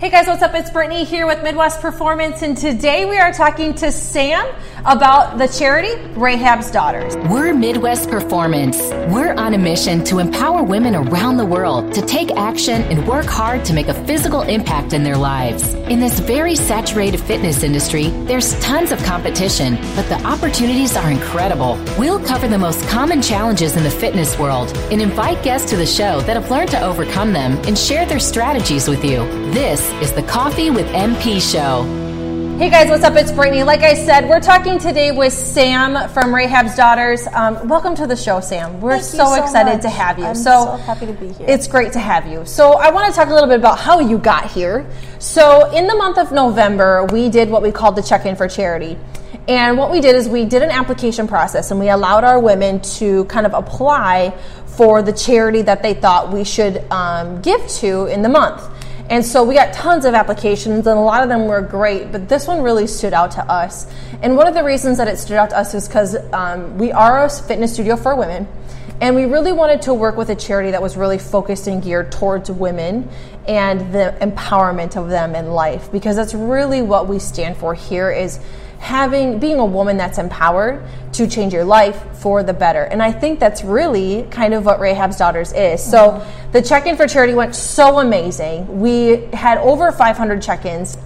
Hey guys, what's up? It's Brittany here with Midwest Performance, and today we are talking to Sam about the charity Rahab's Daughters. We're Midwest Performance. We're on a mission to empower women around the world to take action and work hard to make a physical impact in their lives. In this very saturated fitness industry, there's tons of competition, but the opportunities are incredible. We'll cover the most common challenges in the fitness world and invite guests to the show that have learned to overcome them and share their strategies with you. This is the Coffee with MP show. Hey guys, what's up? It's Brittany. Like I said, we're talking today with Sam from Rahab's Daughters. Um, welcome to the show, Sam. We're so, so excited much. to have you. I'm so happy to be here. It's great to have you. So I want to talk a little bit about how you got here. So in the month of November, we did what we called the check-in for charity. And what we did is we did an application process and we allowed our women to kind of apply for the charity that they thought we should um, give to in the month. And so we got tons of applications, and a lot of them were great, but this one really stood out to us. And one of the reasons that it stood out to us is because um, we are a fitness studio for women, and we really wanted to work with a charity that was really focused and geared towards women and the empowerment of them in life, because that's really what we stand for here is having being a woman that's empowered to change your life for the better. And I think that's really kind of what Rahab's Daughters is. So mm-hmm. the check-in for charity went so amazing. We had over 500 check-ins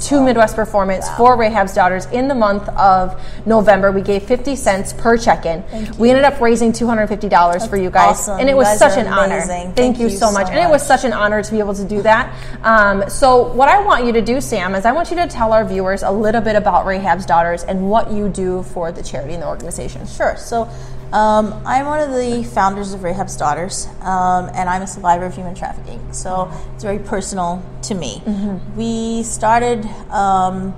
to Midwest Performance for Rahab's Daughters in the month of November. We gave 50 cents per check-in. We ended up raising $250 for you guys. awesome. And it You was guys such an honor. Thank, Thank you you so so much. And it was such an honor to be able to do that. Um, so what I want you to do, Sam, is I want you to tell our viewers a little bit about Rahab's Daughters and what you do for the charity and the organization. Sure. So, um, I'm one of the founders of Rahab's Daughters, um, and I'm a survivor of human trafficking. So, it's very personal to me. We started um,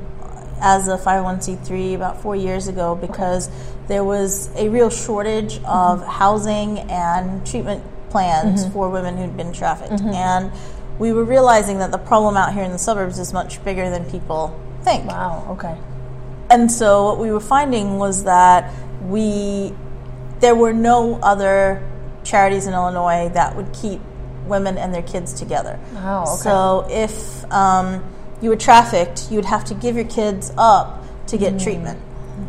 as a 501c3 about four years ago because there was a real shortage of housing and treatment plans for women who'd been trafficked. And we were realizing that the problem out here in the suburbs is much bigger than people think. Wow. Okay. And so what we were finding was that we there were no other charities in Illinois that would keep women and their kids together. Wow, okay. So if um, you were trafficked, you'd have to give your kids up to get treatment,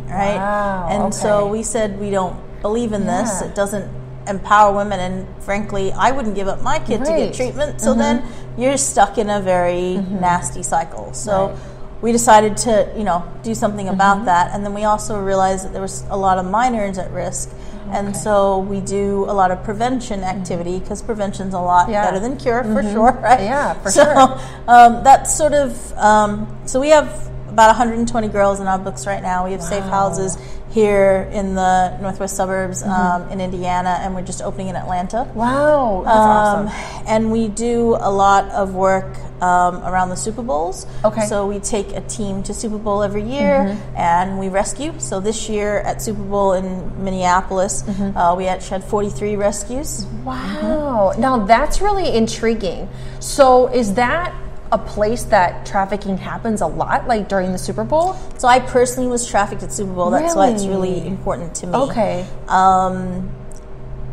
right? Mm. Wow, and so we said we don't believe in this. It doesn't empower women, and frankly, I wouldn't give up my kid to get treatment. So then you're stuck in a very nasty cycle. So Mm-hmm. Right. We decided to, you know, do something about Mm-hmm. that, and then we also realized that there was a lot of minors at risk, and so we do a lot of prevention activity because prevention's a lot Mm-hmm. Yeah. Mm-hmm. better than cure for sure, right? Yeah, for so, sure. Um, that's sort of um, so we have about 120 girls in our books right now. We have safe houses here in the northwest suburbs Mm-hmm. um, in Indiana, and we're just opening in Atlanta. Wow. That's Um, awesome. And we do a lot of work um, around the Super Bowls. Okay. So we take a team to Super Bowl every year Mm-hmm. and we rescue. So this year at Super Bowl in Minneapolis, Mm-hmm. uh, we actually had 43 rescues. Wow. Now that's really intriguing. So is that a place that trafficking happens a lot, like during the Super Bowl? So I personally was trafficked at Super Bowl. That's why it's Really? really important to me. Okay. Um,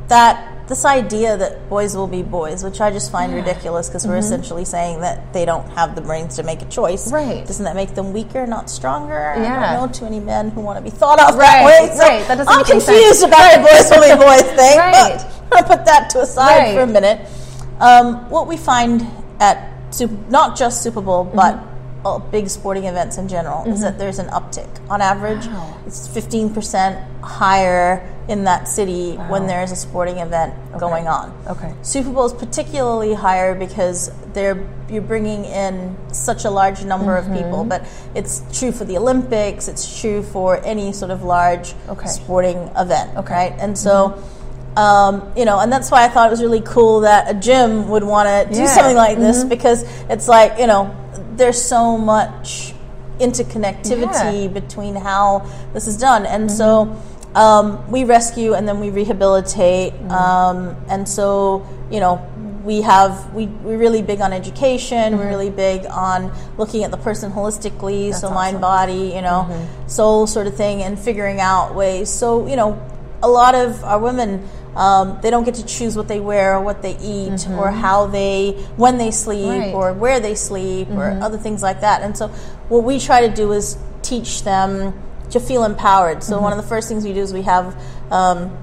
that this idea that boys will be boys, which I just find ridiculous because we're essentially saying that they don't have the brains to make a choice. Mm-hmm. Right. Doesn't that make them weaker, not stronger? Yeah. I don't know too many men who want to be thought of Right, that way. So right. That doesn't I'm confused sense. about the boys will be boys thing. Right. But I'm put that to a side Right. for a minute. Um, what we find at Not just Super Bowl, Mm-hmm. but uh, big sporting events in general, is that there's an uptick. On average, Wow. it's 15% higher in that city when there is a sporting event going on. Okay. Super Bowl is particularly higher because they're you're bringing in such a large number Mm-hmm. of people, but it's true for the Olympics. It's true for any sort of large Okay. sporting event, Okay. right? And so. Um, you know, and that's why I thought it was really cool that a gym would want to do Yeah. something like this because it's like you know, there's so much interconnectivity Yeah. between how this is done, and so um, we rescue and then we rehabilitate, um, and so you know we have we we're really big on education. We're really big on looking at the person holistically, so mind, awesome. body, you know, soul sort of thing, and figuring out ways. So you know, a lot of our women um, they don't get to choose what they wear or what they eat or how they when they sleep Mm-hmm. Right. or where they sleep or other things like that. And so what we try to do is teach them to feel empowered. So Mm-hmm. one of the first things we do is we have um,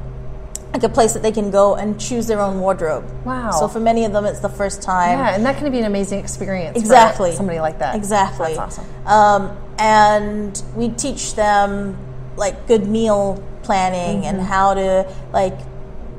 like a place that they can go and choose their own wardrobe. Wow. So for many of them, it's the first time. Yeah, and that can be an amazing experience. Exactly. For somebody like that. Exactly. That's awesome. Um, and we teach them like good meal planning Mm-hmm. and how to like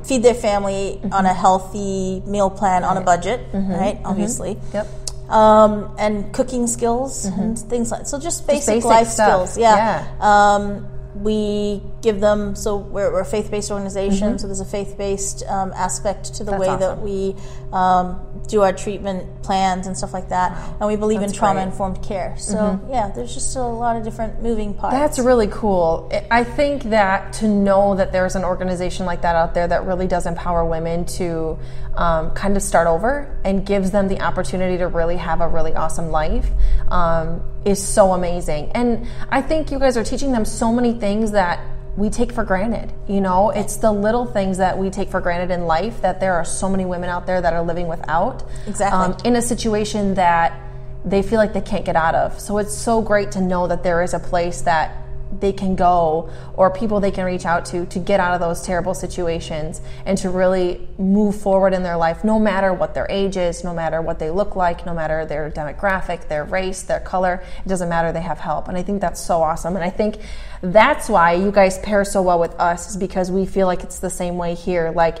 feed their family on a healthy meal plan on a budget, right? Obviously. Mm-hmm. Yep. Um, and cooking skills and things like so just basic, basic life stuff. skills. Yeah. Um, we give them so we're, we're a faith-based organization so there's a faith-based um, aspect to the Mm-hmm. That's way that we um, do our treatment plans and stuff like that and we believe That's in trauma great. Mm-hmm. informed care so yeah there's just a lot of different moving parts That's really cool. I- I think that to know that there's an organization like that out there that really does empower women to um, kind of start over and gives them the opportunity to really have a really awesome life um, is so amazing. And I think you guys are teaching them so many things that we take for granted. You know, it's the little things that we take for granted in life that there are so many women out there that are living without. Exactly. Um, in a situation that they feel like they can't get out of. So it's so great to know that there is a place that they can go or people they can reach out to to get out of those terrible situations and to really move forward in their life no matter what their age is, no matter what they look like, no matter their demographic, their race, their color, it doesn't matter, they have help. And I think that's so awesome. And I think that's why you guys pair so well with us is because we feel like it's the same way here. Like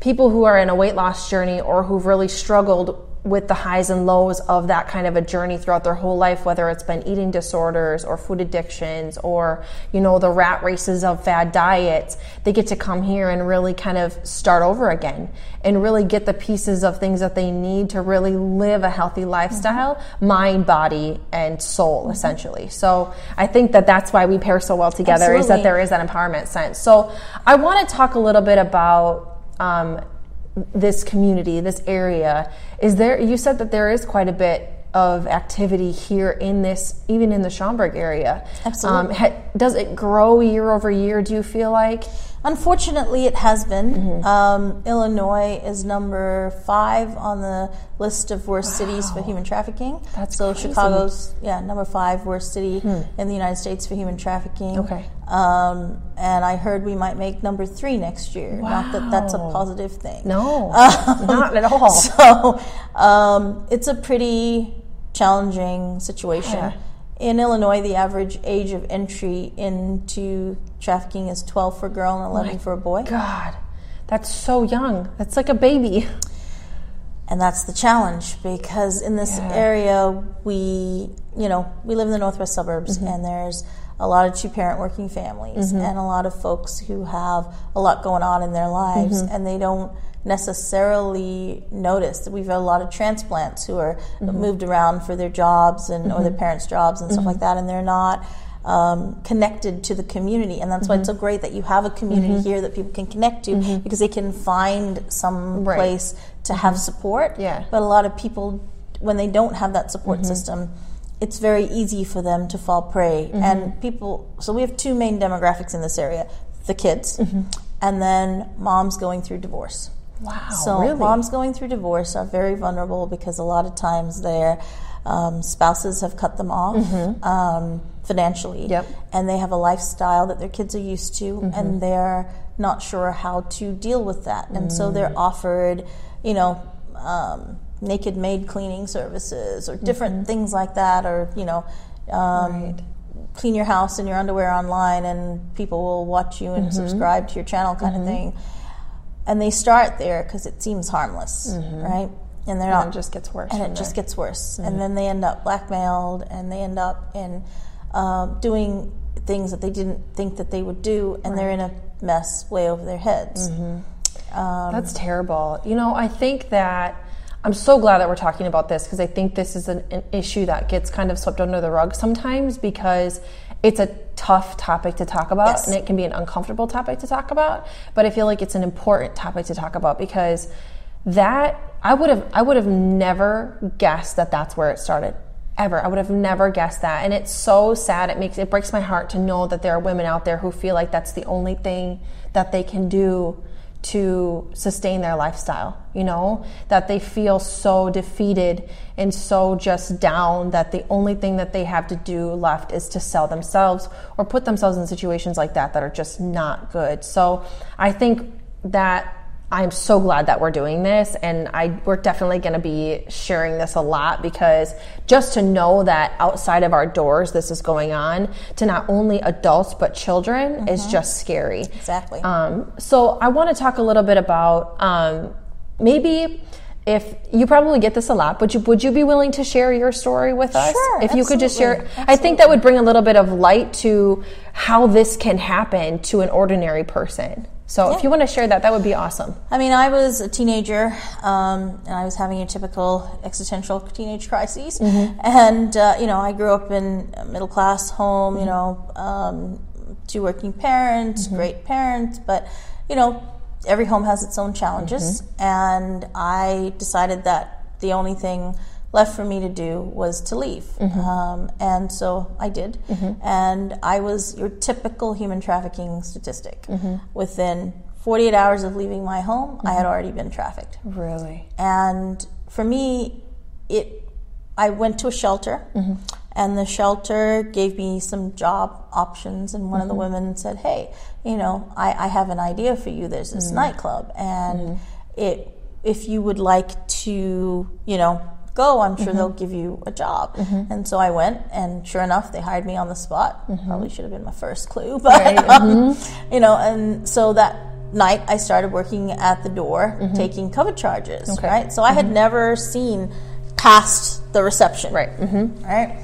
people who are in a weight loss journey or who've really struggled with the highs and lows of that kind of a journey throughout their whole life whether it's been eating disorders or food addictions or you know the rat races of fad diets they get to come here and really kind of start over again and really get the pieces of things that they need to really live a healthy lifestyle mind body and soul essentially. So i think that that's why we pair so well together is that there is that empowerment sense. So i want to talk a little bit about um, this community, this area, is there? You said that there is quite a bit of activity here in this, even in the Schaumburg area. Absolutely. Um, ha, does it grow year over year? Do you feel like? Unfortunately, it has been. Mm-hmm. Um, Illinois is number five on the list of worst cities for human trafficking. That's so crazy. Hmm. Chicago's yeah number five worst city in the United States for human trafficking. Okay. Um, and I heard we might make number three next year. Not that that's a positive thing. No, not at all. So um, it's a pretty challenging situation. Yeah. In Illinois, the average age of entry into trafficking is 12 for a girl and 11 for a boy. God, that's so young. That's like a baby. And that's the challenge because in this Yeah. area, we, you know, we live in the northwest suburbs Mm-hmm. and there's a lot of two parent working families and a lot of folks who have a lot going on in their lives Mm-hmm. and they don't necessarily notice that we've had a lot of transplants who are Mm-hmm. moved around for their jobs and or their parents' jobs and stuff Mm-hmm. like that and they're not um, connected to the community and that's why it's Mm-hmm. so great that you have a community here that people can connect to because they can find some Right. place to have support Yeah. Mm-hmm. but a lot of people, when they don't have that support system, it's very easy for them to fall prey. Mm-hmm. And people, so we have two main demographics in this area the kids, Mm-hmm. and then moms going through divorce. Wow, So really? moms going through divorce are very vulnerable because a lot of times their um, spouses have cut them off um, financially, Mm-hmm. Yep. Mm-hmm. and they have a lifestyle that their kids are used to, and they're not sure how to deal with that, and so Mm. they're offered, you know. Um, naked maid cleaning services or different things like that or you know um, Mm-hmm. Right. clean your house in your underwear online and people will watch you and Mm-hmm. subscribe to your channel kind of thing and they start there because it seems harmless right and they're Mm-hmm. And not it just gets worse and it just gets worse and then they end up blackmailed and they end up in um, doing things that they didn't think that they would do and they're in a mess way over their heads Mm-hmm. That's terrible. You know, I think that I'm so glad that we're talking about this because I think this is an, an issue that gets kind of swept under the rug sometimes because it's a tough topic to talk about Yes. and it can be an uncomfortable topic to talk about. But I feel like it's an important topic to talk about because that I would have I would have never guessed that that's where it started ever. I would have never guessed that. And it's so sad. It makes it breaks my heart to know that there are women out there who feel like that's the only thing that they can do to sustain their lifestyle, you know, that they feel so defeated and so just down that the only thing that they have to do left is to sell themselves or put themselves in situations like that that are just not good. So I think that I'm so glad that we're doing this, and I we're definitely going to be sharing this a lot because just to know that outside of our doors this is going on to not only adults but children mm-hmm. is just scary. Exactly. Um, so I want to talk a little bit about um, maybe if you probably get this a lot, but you, would you be willing to share your story with us? Sure, if you could just share, absolutely. I think that would bring a little bit of light to how this can happen to an ordinary person. So Yeah. if you want to share that, that would be awesome. I mean, I was a teenager, um, and I was having your typical existential teenage crises. And uh, you know, I grew up in a middle class home. You know, um, two working parents, great parents, but you know, every home has its own challenges. And I decided that the only thing left for me to do was to leave. Mm-hmm. Um, and so I did. Mm-hmm. And I was your typical human trafficking statistic. Mm-hmm. Within 48 hours of leaving my home, I had already been trafficked. Really? And for me, it I went to a shelter, and the shelter gave me some job options. And one of the women said, "Hey, you know, I, I have an idea for you. There's this nightclub, and it if you would like to, you know." Go, I'm sure they'll give you a job. And so I went, and sure enough, they hired me on the spot. Probably should have been my first clue, but Right, um, you know, and so that night I started working at the door, taking cover charges. Mm-hmm. Okay. Right, so I had never seen past the reception. Right. Mm-hmm. right.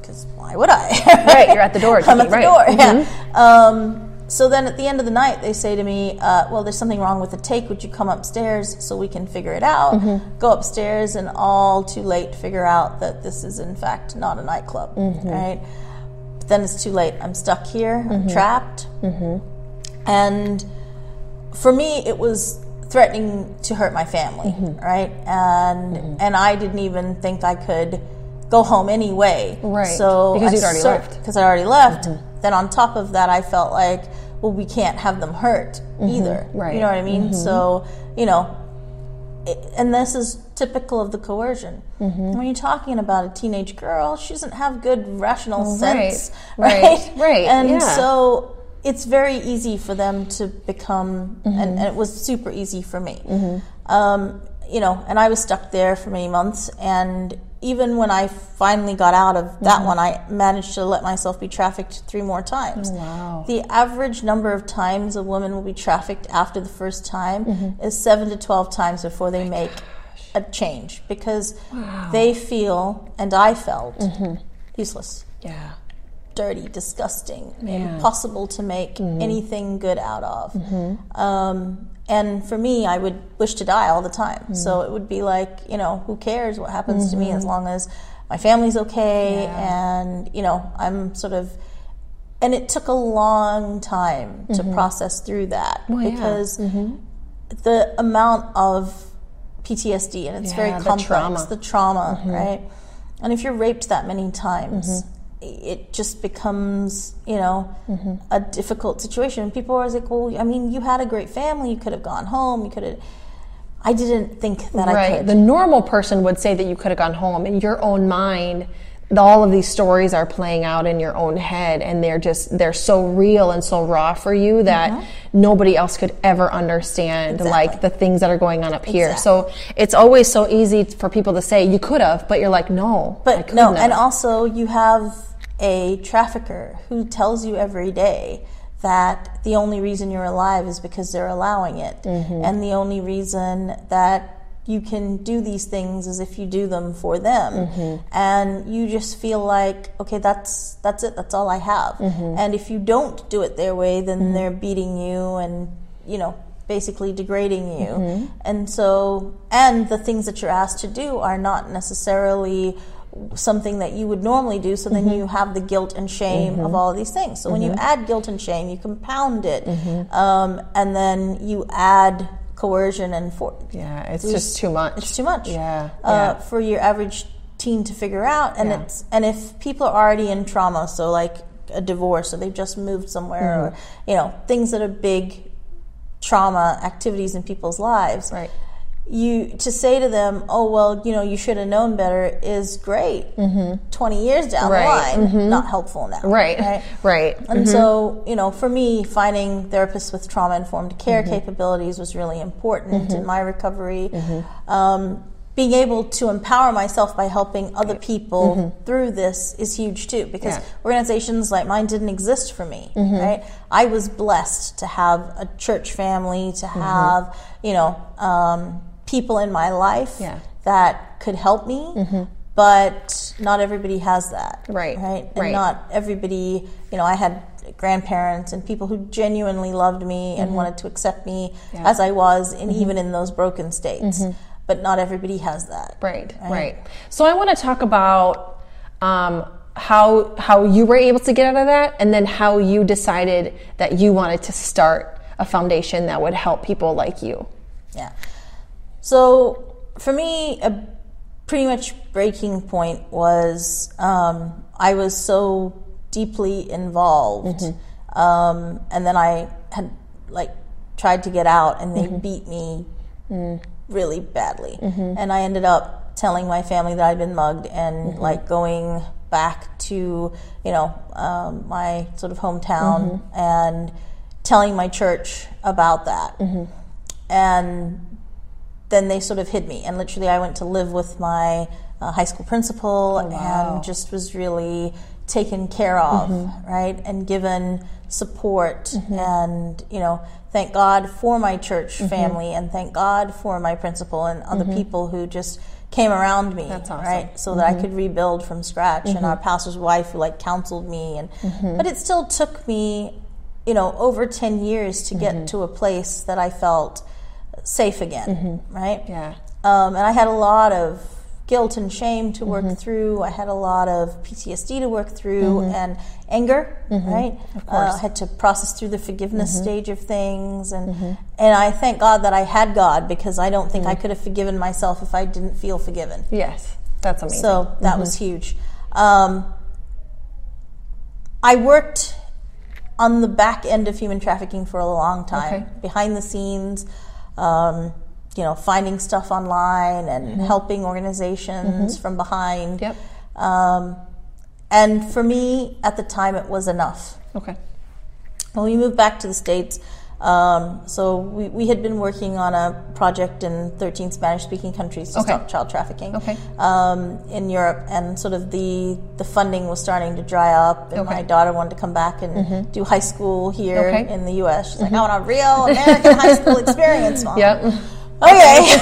Because why would I? Right, you're at the door, I'm at the right. door. Yeah. Um, so then at the end of the night, they say to me, uh, "Well, there's something wrong with the take. Would you come upstairs so we can figure it out?" Mm-hmm. Go upstairs, and all too late, figure out that this is in fact not a nightclub. Mm-hmm. Right. But then it's too late. I'm stuck here. Mm-hmm. I'm trapped. And for me, it was threatening to hurt my family, Mm-hmm. right? And and I didn't even think I could go home anyway. Right, So because I you'd already left. Mm-hmm. Because I already left. And then on top of that, I felt like, well, we can't have them hurt either. Mm-hmm. Right. You know what I mean? So you know. it- And this is typical of the coercion. Mm-hmm. When you're talking about a teenage girl, she doesn't have good rational sense, right, right? right, And yeah. so it's very easy for them to become, Mm-hmm. and, and it was super easy for me. Um, you know, and I was stuck there for many months. And even when I finally got out of that Mm-hmm. one, I managed to let myself be trafficked three more times. Oh, wow. The average number of times a woman will be trafficked after the first time Mm-hmm. is seven to 12 times before they make a change because they feel, and I felt, Mm-hmm. useless Yeah. Dirty, disgusting, Yeah. impossible to make Mm-hmm. anything good out of. Um, and for me, I would wish to die all the time. Mm-hmm. So it would be like, you know, who cares what happens to me as long as my family's okay Yeah. and, you know, I'm sort of. And it took a long time to process through that Mm-hmm. Well, yeah. because the amount of PTSD and it's very the complex, trauma. Mm-hmm. the trauma, right? And if you're raped that many times, it just becomes, you know, Mm-hmm. a difficult situation. And people are always like, well, I mean, you had a great family, you could have gone home, you could have. I didn't think that I right. could. The normal person would say that you could have gone home. In your own mind, all of these stories are playing out in your own head, and they're just they're so real and so raw for you that nobody else could ever understand, Mm-hmm. Exactly. like the things that are going on up here. Exactly. So it's always so easy for people to say you could have, but you're like, no, But no, have." and also you have a trafficker who tells you every day that the only reason you're alive is because they're allowing it. Mm-hmm. And the only reason that you can do these things is if you do them for them. Mm-hmm. And you just feel like, okay, that's that's it, that's all I have. Mm-hmm. And if you don't do it their way, then they're beating you and, you know, basically degrading you. Mm-hmm. And so, and the things that you're asked to do are not necessarily something that you would normally do. So Mm-hmm. then you have the guilt and shame of all of these things. So when you add guilt and shame, you compound it. Mm-hmm. Um, and then you add coercion and for- yeah, it's just too much. it's too much Yeah, uh, yeah. for your average teen to figure out. And Yeah. it's and if people are already in trauma, so like a divorce, or they've just moved somewhere, or Mm-hmm. you know things that are big trauma activities in people's lives. Right. You to say to them, "Oh well, you know, you should have known better," is great. Mm-hmm. Twenty years down Right. the line, mm-hmm. not helpful now. Right. Right. Right. And mm-hmm. so, you know, for me, finding therapists with trauma informed care capabilities was really important in my recovery. Um, being able to empower myself by helping other people through this is huge too, because Yeah. organizations like mine didn't exist for me, right? I was blessed to have a church family, to have, you know, um, people in my life Yeah. that could help me. But not everybody has that, Right, Right, and right. not everybody, you know, I had grandparents and people who genuinely loved me and wanted to accept me Mm-hmm. Yeah. Mm-hmm. as I was, and even in those broken states. But not everybody has that. Right, right. So I want to talk about um, how how you were able to get out of that, and then how you decided that you wanted to start a foundation that would help people like you. Yeah. So for me, a pretty much breaking point was um, I was so deeply involved, mm-hmm. um, and then I had like tried to get out, and they mm-hmm. beat me mm. really badly, mm-hmm. and I ended up telling my family that I'd been mugged, and like going back to you know um, my sort of hometown and telling my church about that. And then they sort of hid me. And literally i went to live with my uh, high school principal oh, and just was really taken care of mm-hmm. right and given support mm-hmm. and you know thank god for my church mm-hmm. family and thank god for my principal and other people who just came around me That's awesome. right so that i could rebuild from scratch. And our pastor's wife who like counseled me and but it still took me you know over 10 years to get to a place that i felt safe again mm-hmm. right Yeah. um, and I had a lot of guilt and shame to work mm-hmm. through. I had a lot of PTSD to work through mm-hmm. and anger, right? Of uh, course. Uh, I had to process through the forgiveness stage of things, and and I thank God that I had God because I don't think I could have forgiven myself if I didn't feel forgiven. Yes, that's amazing. So that was huge. Um, I worked on the back end of human trafficking for a long time, Okay. behind the scenes, um, you know, finding stuff online and helping organizations from behind. Yep. Um, and for me, at the time, it was enough. okay. When we moved back to the States, um, so we, we had been working on a project in 13 Spanish speaking countries to Okay. stop child trafficking Okay. um, in Europe, and sort of the, the funding was starting to dry up, and Okay. Mm-hmm. my daughter wanted to come back and do high school here. Mm-hmm. in the U.S. She's like, I want a real American high school experience, mom. Yep. Okay.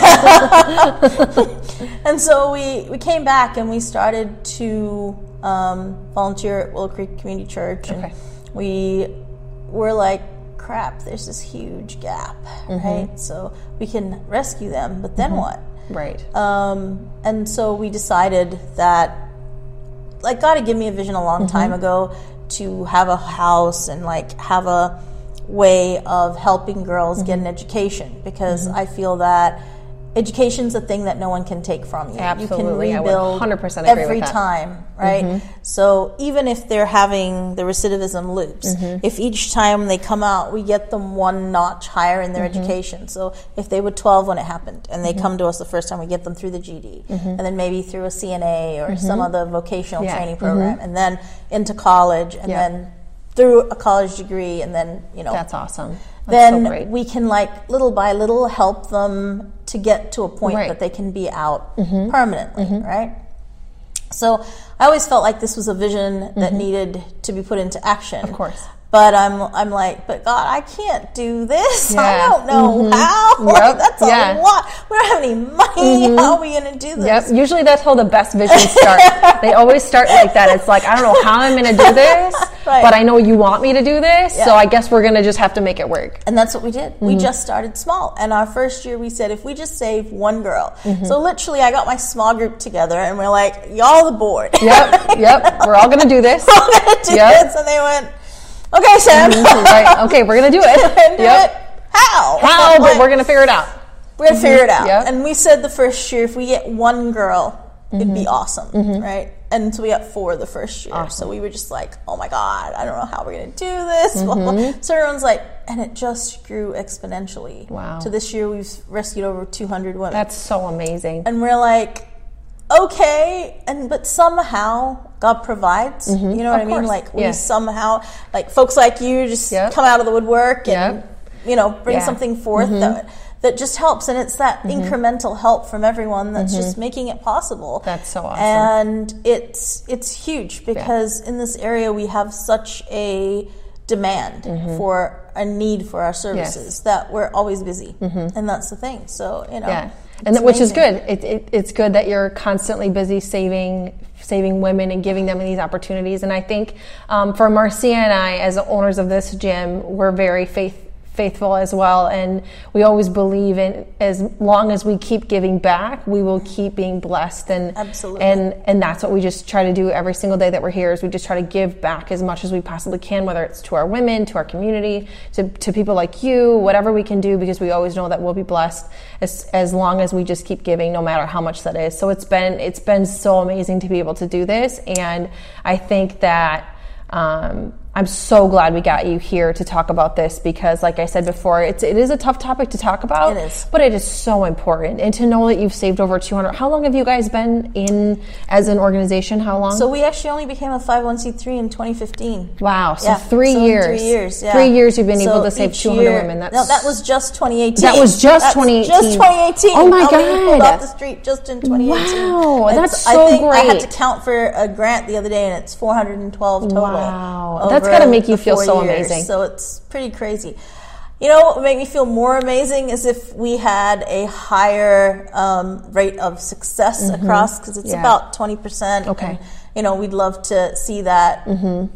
and so we, we came back and we started to um, volunteer at Willow Creek Community Church. And we were like, crap, there's this huge gap, Mm-hmm. right? So we can rescue them, but then what? Right. Um, and so we decided that, like, God had given me a vision a long time ago to have a house and like have a way of helping girls get an education because I feel that education's a thing that no one can take from you. Absolutely. You can rebuild 100% agree with every time, right? So even if they're having the recidivism loops, if each time they come out, we get them one notch higher in their education. So if they were 12 when it happened and they come to us the first time, we get them through the GED and then maybe through a CNA or some other vocational Yeah. training program and then into college and Yeah. then through a college degree and then, you know, That's awesome. That's then so great. we can like little by little help them to get to a point Right. Mm-hmm. that they can be out permanently, right? So I always felt like this was a vision that needed to be put into action. Mm-hmm. Of course. But I'm I'm like, but God, I can't do this. I don't know how. Yep. Like, that's a Yeah. lot. We don't have any money. How are we going to do this? Yep. Usually that's how the best visions start. they always start like that. It's like, I don't know how I'm going to do this, Right. but I know you want me to do this, Yeah. so I guess we're going to just have to make it work. And that's what we did. Mm-hmm. We just started small. And our first year, we said, if we just save one girl. Mm-hmm. So literally, I got my small group together and we're like, y'all the board. Yep. Yep. We're all going to do this. We're going to do Yep. this. And they went, okay, Sam. right. Okay, we're going to do it. do Yep. it. How? How? But we're going to figure it out. we're going to figure it mm-hmm. out. Yep. And we said the first year, if we get one girl it'd be mm-hmm. awesome, mm-hmm. right? And so we got four the first year. So we were just like, oh my God, I don't know how we're going to do this. So everyone's like, and it just grew exponentially. Wow. To this year, we've rescued over 200 women. That's so amazing. and we're like, okay, and but somehow God provides. You know what Mm-hmm. Of I mean? course. Like we Yeah. somehow, like folks like you, just Yep. come out of the woodwork and Yep. you know bring Yeah. Mm-hmm. something forth that that just helps, and it's that incremental help from everyone that's just making it possible. Mm-hmm. That's so awesome. and it's it's huge because in this area we have such a demand for a need for our services that we're always busy, and that's the thing. So you know, Mm-hmm. Yeah, and that, which is good. It, it, it's good that you're constantly busy saving saving women and giving them these opportunities. And I think um, for Marcia and I, as owners of this gym, we're very faith faithful as well and we always believe in as long as we keep giving back we will keep being blessed and Absolutely. and and that's what we just try to do every single day that we're here is we just try to give back as much as we possibly can whether it's to our women to our community to, to people like you whatever we can do because we always know that we'll be blessed as, as long as we just keep giving no matter how much that is so it's been it's been so amazing to be able to do this and i think that um, I'm so glad we got you here to talk about this because, like I said before, it's it is a tough topic to talk about. It is. but it is so important, and to know that you've saved over 200. How long have you guys been in as an organization? How long? So we actually only became a 501c3 in 2015. wow, so Yeah, three so years. Three years. Yeah. Three years you've been So able to save 200 year- women. That's no, that was just 2018. That was just That's 2018. Just 2018. Oh my God. off the street just in 2018. Wow, It's- that's I so think I had to count for a grant the other day, and it's 412 total. Wow. That's over gotta make you feel so years. amazing. So it's pretty crazy. You know what would make me feel more amazing is if we had a higher um, rate of success across, because it's Mm-hmm. Yeah. about 20%. Okay. and, you know, we'd love to see that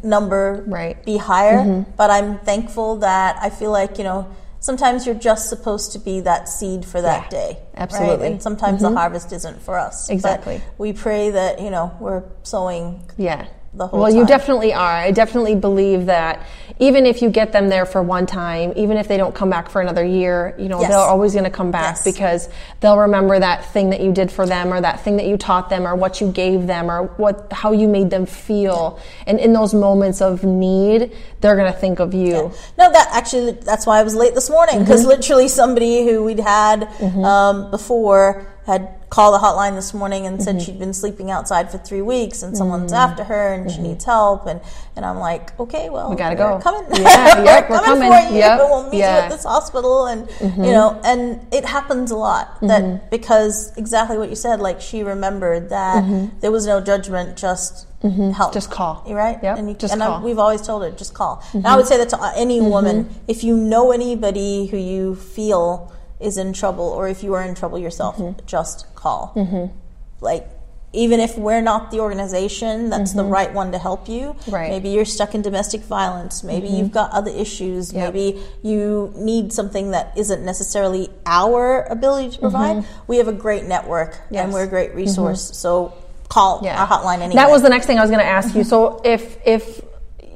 number Mm-hmm. Right. Mm-hmm. be higher. But I'm thankful that I feel like, you know, sometimes you're just supposed to be that seed for that Yeah, day. absolutely. Mm-hmm. Right? And sometimes the harvest isn't for us. Exactly. we pray that, you know, we're sowing Yeah. The whole well, you definitely are. I definitely believe that even if you get them there for one time, even if they don't come back for another year, you know, Yes. they're always going to come back Yes. because they'll remember that thing that you did for them or that thing that you taught them or what you gave them or what how you made them feel. And in those moments of need, they're going to think of you. No, that actually, that's why I was late this morning because literally somebody who we'd had um, before had called the hotline this morning and said mm-hmm. she'd been sleeping outside for three weeks and someone's mm-hmm. after her and she mm-hmm. needs help and and I'm like, okay, well, we gotta we're go. coming, Yeah, yep, we're coming, coming. for you. Yep, We'll meet you at this hospital and you know, and it happens a lot that because exactly what you said, like she remembered that there was no judgment, just help, Just call. You're right, Yep, and, you, just and I- call. we've always told her just call. And I would say that to any woman, if you know anybody who you feel is in trouble, or if you are in trouble yourself, mm-hmm. just call. Mm-hmm. Like. Even if we're not the organization that's the mm-hmm. right one to help you, Right. maybe you're stuck in domestic violence, maybe you've got other issues, Yep. maybe you need something that isn't necessarily our ability to provide. We have a great network Yes. and we're a great resource. So call Yeah. our hotline anyway. That was the next thing I was going to ask you. So if if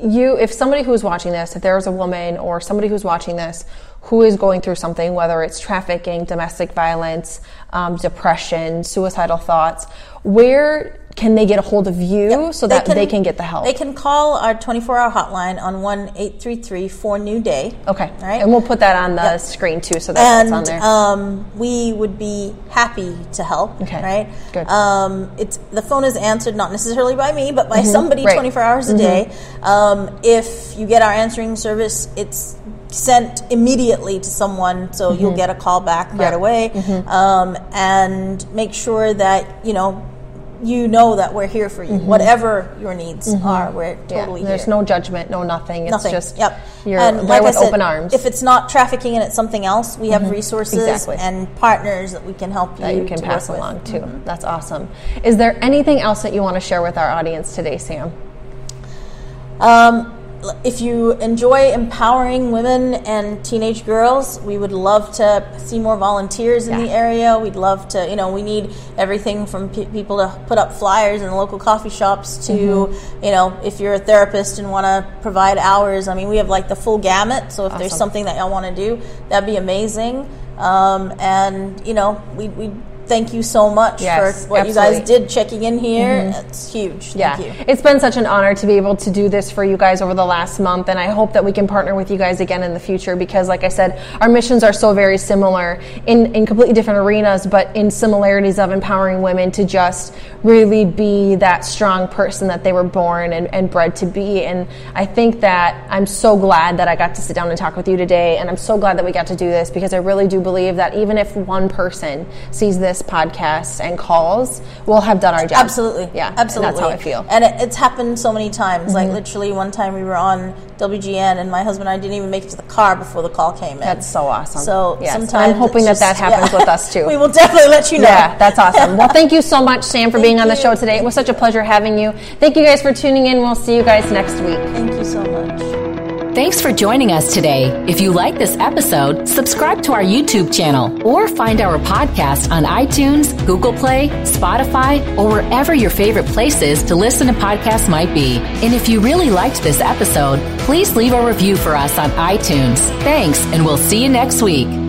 you if somebody who's watching this, if there is a woman or somebody who's watching this who is going through something, whether it's trafficking, domestic violence, um, depression, suicidal thoughts, where can they get a hold of you so that they can get the help? They can call our 24 hour hotline on 1 833 4 New Day. okay, Right. and we'll put that on the Yep. screen too, so that that's on And there. um, we would be happy to help. Okay, Right. good. Um, it's the phone is answered not necessarily by me, but by somebody Mm-hmm. Right. Mm-hmm. 24 hours a day. Um, if you get our answering service, it's sent immediately to someone, so you'll get a call back right away. Mm-hmm. Um, and make sure that you know. You know that we're here for you, whatever your needs are. We're Mm-hmm. yeah, totally there's here. no judgment, no nothing. It's Nothing. just yep. you're and there like with I said, open arms. If it's not trafficking and it's something else, we have resources Exactly. and partners that we can help you that you can pass along too. That's awesome. Is there anything else that you want to share with our audience today, Sam? Um, if you enjoy empowering women and teenage girls, we would love to see more volunteers in Yeah. the area. We'd love to, you know, we need everything from pe- people to put up flyers in the local coffee shops to, Mm-hmm. you know, if you're a therapist and want to provide hours. I mean, we have like the full gamut. So if there's something that y'all want to do, that'd be amazing. Um, and you know, we we thank you so much Yes, for what absolutely. you guys did checking in here. Mm-hmm. It's huge. Yeah, you. it's been such an honor to be able to do this for you guys over the last month, and I hope that we can partner with you guys again in the future because, like I said, our missions are so very similar in, in completely different arenas, but in similarities of empowering women to just really be that strong person that they were born and, and bred to be. And I think that I'm so glad that I got to sit down and talk with you today, and I'm so glad that we got to do this because I really do believe that even if one person sees this podcast and calls, we'll have done our job. Absolutely. Yeah. Absolutely. that's how I feel. And it, it's happened so many times. Like Mm-hmm. literally one time we were on WGN and my husband and I didn't even make it to the car before the call came in. That's so awesome. So Yes. sometimes I'm hoping that that happens yeah. with us too. we will definitely let you know. Yeah, that's awesome. Well, thank you so much, Sam, for being on the show today. It was such a pleasure having you. Thank you guys for tuning in. We'll see you guys next week. Thank you so much. Thanks for joining us today. If you like this episode, subscribe to our YouTube channel or find our podcast on iTunes, Google Play, Spotify, or wherever your favorite places to listen to podcasts might be. And if you really liked this episode, please leave a review for us on iTunes. Thanks, and we'll see you next week.